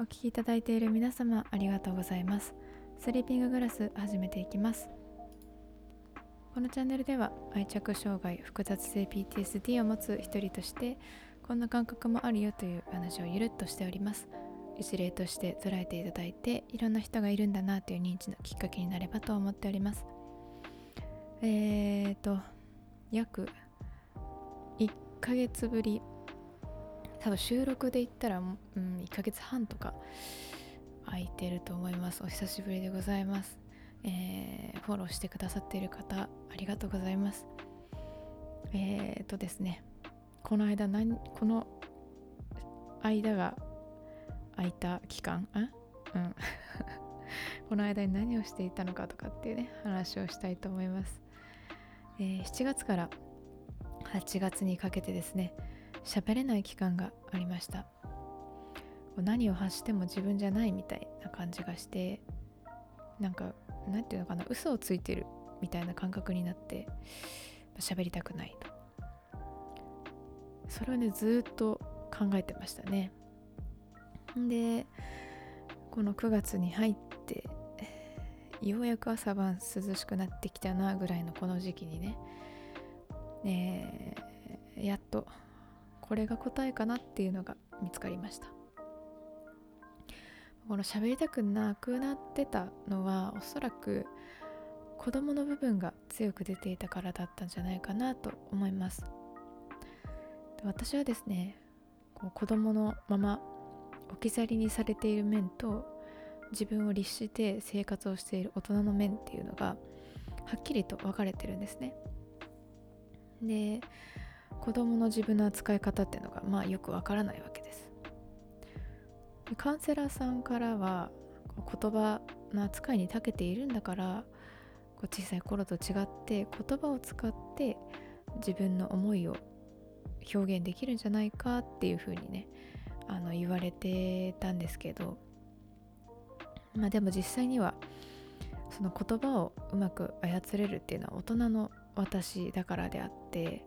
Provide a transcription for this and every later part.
お聞きいただいている皆様ありがとうございます。スリーピンググラス始めていきます。このチャンネルでは愛着障害複雑性 PTSD を持つ一人としてこんな感覚もあるよという話をゆるっとしております。一例として捉えていただいていろんな人がいるんだなという認知のきっかけになればと思っております。えーと約1ヶ月ぶり多分収録で言ったら、うん、1ヶ月半とか空いてると思います。お久しぶりでございます。えー、フォローしてくださっている方ありがとうございます。えー、とですね。この間何この間が空いた期間？あ？うん。この間に何をしていたのかとかっていうね話をしたいと思います、えー、7月から8月にかけてですね。喋れない期間がありました。何を発しても自分じゃないみたいな感じがしてなんか何て言うのかな嘘をついてるみたいな感覚になって喋りたくないと。それをねずっと考えてましたね。でこの9月に入ってようやく朝晩涼しくなってきたなぐらいのこの時期にね、えー、やっとこれが答えかなっていうのが見つかりました。この喋りたくなくなってたのはおそらく子供の部分が強く出ていたからだったんじゃないかなと思います。私はですねこう子供のまま置き去りにされている面と自分を律して生活をしている大人の面っていうのがはっきりと分かれてるんですね。で子供の自分の扱い方っていうのがまあよくわからないわけです。カウンセラーさんからは言葉の扱いに長けているんだから小さい頃と違って言葉を使って自分の思いを表現できるんじゃないかっていうふうにねあの言われてたんですけどまあでも実際にはその言葉をうまく操れるっていうのは大人の私だからであって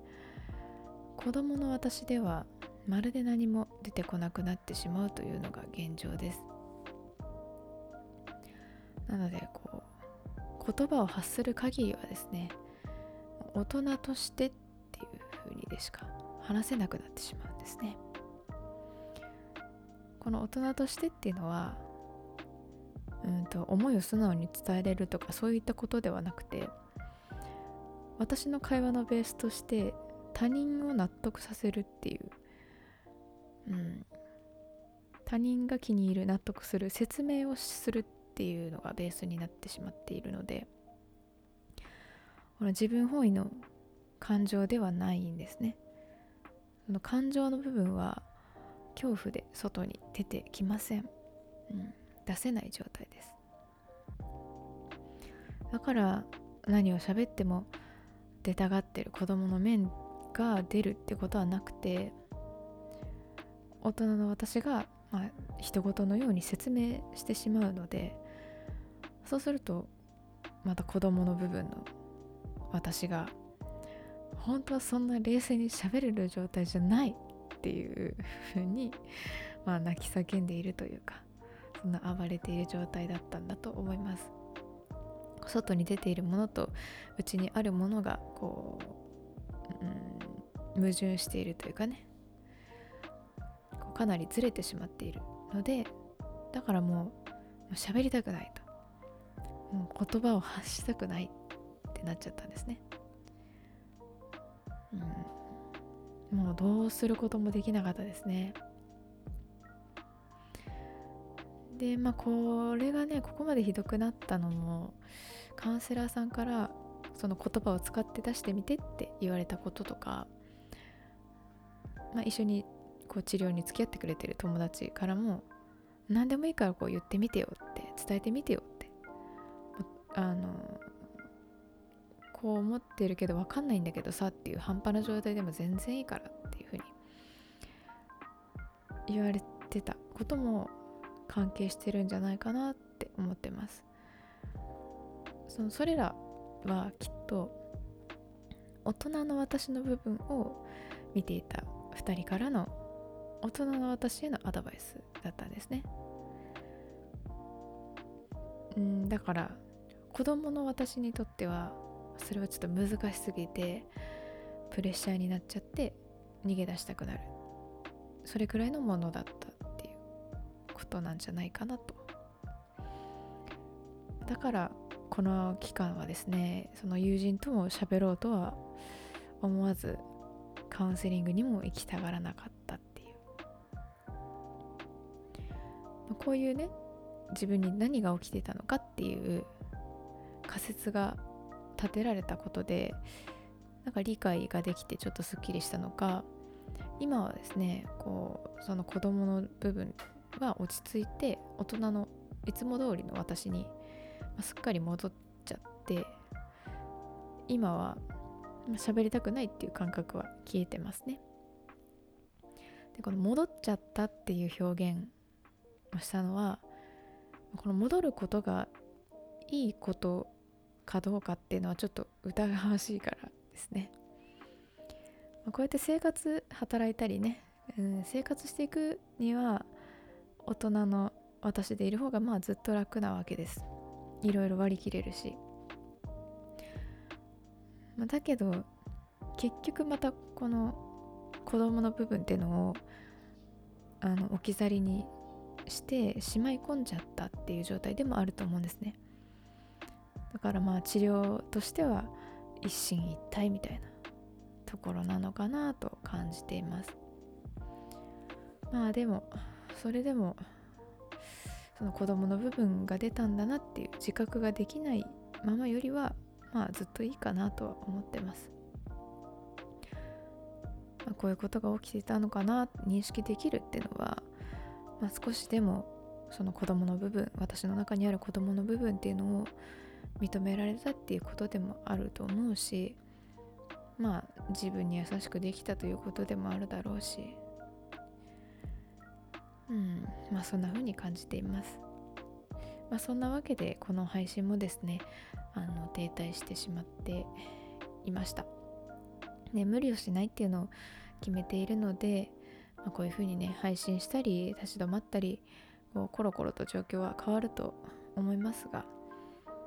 子供の私ではまるで何も出てこなくなってしまうというのが現状です。なのでこう言葉を発する限りはですね大人としてっていう風にでしか話せなくなってしまうんですね。この大人としてっていうのはうんと思いを素直に伝えれるとかそういったことではなくて私の会話のベースとして他人を納得させるっていう。うん、他人が気に入る納得する説明をするっていうのがベースになってしまっているのでこの自分本位の感情ではないんですね。その感情の部分は恐怖で外に出てきません、うん、出せない状態です。だから何を喋っても出たがってる子供の面が出るってことはなくて大人の私が、まあ、人事のように説明してしまうのでそうするとまた子供の部分の私が本当はそんな冷静に喋れる状態じゃないっていう風に まあ泣き叫んでいるというかそんな暴れている状態だったんだと思います。外に出ているものとうちにあるものがこう、うん、矛盾しているというかね。かなりずれてしまっている。のでだからもう喋りたくないと。もう言葉を発したくない。ってなっちゃったんですね、うん、もうどうすることもできなかったですね。でまあこれがねここまでひどくなったのもカウンセラーさんからその言葉を使って出してみてって言われたこととか、まあ、一緒にこう治療に付き合ってくれてる友達からも何でもいいからこう言ってみてよって伝えてみてよって。あのこう思ってるけど分かんないんだけどさっていう半端な状態でも全然いいからっていうふうに言われてたことも関係してるんじゃないかなって思ってます。そのそれらはきっと大人の私の部分を見ていた2人からの大人の私へのアドバイスだったんですね。うんだから子供の私にとってはそれはちょっと難しすぎてプレッシャーになっちゃって逃げ出したくなる。それくらいのものだったっていうことなんじゃないかなと。だからこの期間はですねその友人とも喋ろうとは思わずカウンセリングにも行きたがらなかったっていう。こういうね自分に何が起きてたのかっていう仮説が立てられたことでなんか理解ができてちょっとすっきりしたのか今はですねこうその子供の部分は落ち着いて大人のいつも通りの私に、ますっかり戻っちゃって今は喋りたくないっていう感覚は消えてますね。でこの戻っちゃったっていう表現をしたのはこの戻ることがいいことかどうかっていうのはちょっと疑わしいからですね。こうやって生活働いたりね、うん、生活していくには大人の私でいる方がまあずっと楽なわけです。いろいろ割り切れるし、まあ、だけど結局またこの子供の部分っていうのをあの置き去りにしてしまい込んじゃったっていう状態でもあると思うんですね。だからまあ治療としては一進一退みたいなところなのかなと感じています。まあでもそれでもその子供の部分が出たんだなっていう自覚ができないままよりはまあずっといいかなとは思ってます、まあ、こういうことが起きていたのかな認識できるっていうのは、まあ、少しでもその子供の部分私の中にある子供の部分っていうのを認められたっていうことでもあると思うしまあ自分に優しくできたということでもあるだろうしうんまあそんな風に感じています。まあそんなわけでこの配信もですねあの停滞してしまっていましたね無理をしないっていうのを決めているので、まあ、こういう風にね配信したり立ち止まったりこうコロコロと状況は変わると思いますが、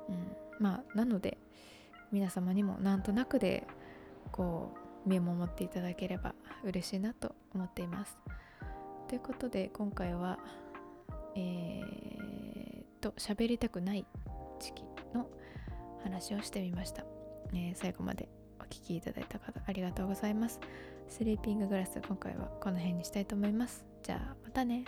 うん、まあなので皆様にもなんとなくでこう見守っていただければ嬉しいなと思っています。ということで今回はえー、っと喋りたくない時期の話をしてみました、えー、最後までお聴きいただいた方ありがとうございます。スリーピンググラス今回はこの辺にしたいと思います。じゃあまたね。